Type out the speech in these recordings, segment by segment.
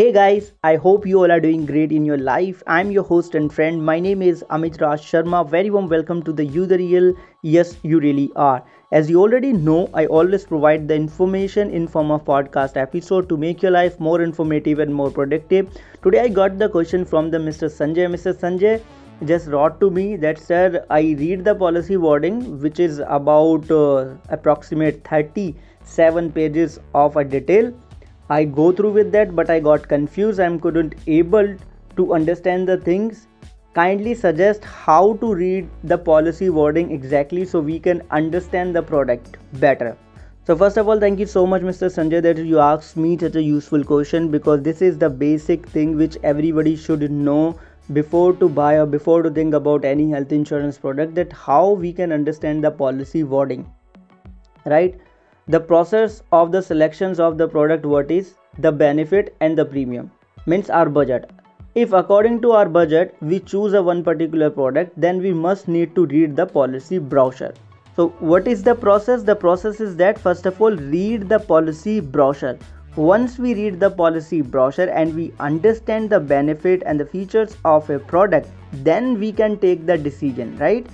Hey guys, I hope you all are doing great in your life. I'm your host and friend. My name is Amit Raj Sharma. Very warm welcome to the You the Real. Yes, you really are. As you already know, I always provide the information in form of podcast episode to make your life more informative and more productive. Today I got the question from the Mr. Sanjay. Mr. Sanjay just wrote to me that sir, I read the policy wording which is about uh, approximate 37 pages of a detail I go through with that, but I got confused. I couldn't able to understand the things. Kindly suggest how to read the policy wording exactly so we can understand the product better. So first of all, thank you so much, Mr. Sanjay, that you asked me such a useful question because this is the basic thing which everybody should know before to buy or before to think about any health insurance product that how we can understand the policy wording right the process of the selections of the product what is the benefit and the premium. Means our budget. If according to our budget we choose a one particular product then we must need to read the policy brochure. So what is the process? The process is that first of all read the policy brochure. Once we read the policy brochure and we understand the benefit and the features of a product then we can take the decision right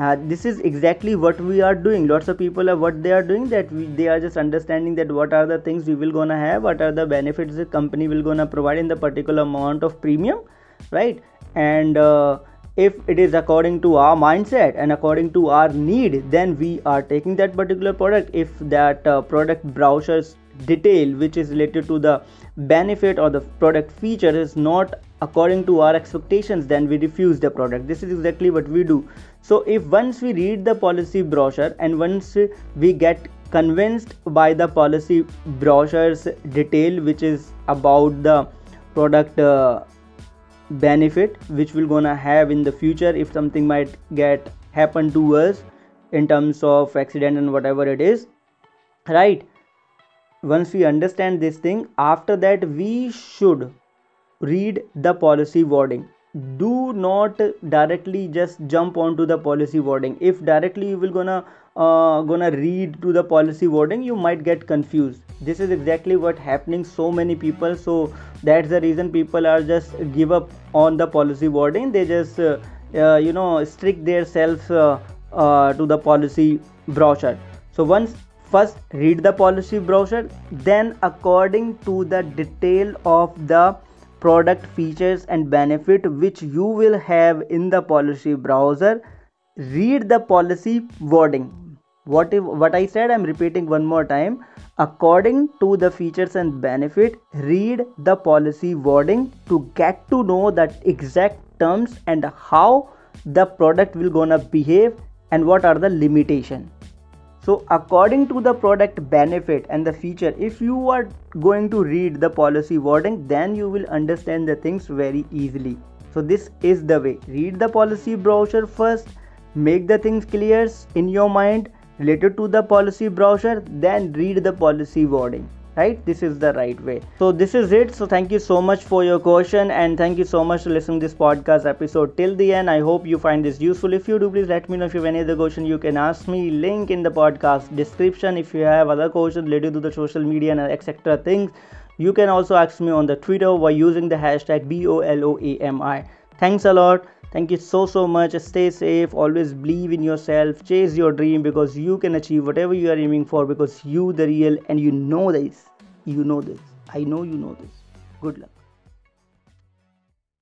uh, this is exactly what we are doing. Lots of people are what they are doing that we, they are just understanding that what are the things we will gonna have what are the benefits the company will gonna provide in the particular amount of premium right? And uh, if it is according to our mindset and according to our need then we are taking that particular product. If that uh, product brochures detail which is related to the benefit or the product feature is not according to our expectations then we refuse the product. This is exactly what we do. So if once we read the policy brochure and once we get convinced by the policy brochure's detail which is about the product uh, benefit which we're gonna have in the future if something might get happen to us in terms of accident and whatever it is right once we understand this thing after that we should read the policy wording. Do not directly just jump onto the policy wording. If directly you will gonna uh, gonna read to the policy wording you might get confused. This is exactly what happening so many people. So that's the reason people are just give up on the policy wording. They just uh, uh, you know strict their self uh, uh, to the policy brochure. So once first read the policy brochure. Then according to the detail of the product features and benefit which you will have in the policy brochure read the policy wording. What if what i said i'm repeating one more time. According to the features and benefit read the policy wording to get to know that exact terms and how the product will gonna behave and what are the limitation so according to the product benefit and the feature if you are going to read the policy wording then you will understand the things very easily. So this is the way. Read the policy brochure first make the things clear in your mind related to the policy brochure then read the policy wording right? This is the right way. So this is it. So thank you so much for your question and thank you so much for listening to this podcast episode till the end. I hope you find this useful. If you do please let me know. If you have any other question you can ask me. Link in the podcast description. If you have other questions related to the social media and etc things you can also ask me on the twitter by using the hashtag bolOAMI thanks a lot. Thank you so so much. Stay safe. Always believe in yourself. Chase your dream because you can achieve whatever you are aiming for because you the real and you know this. You know this. I know you know this. Good luck.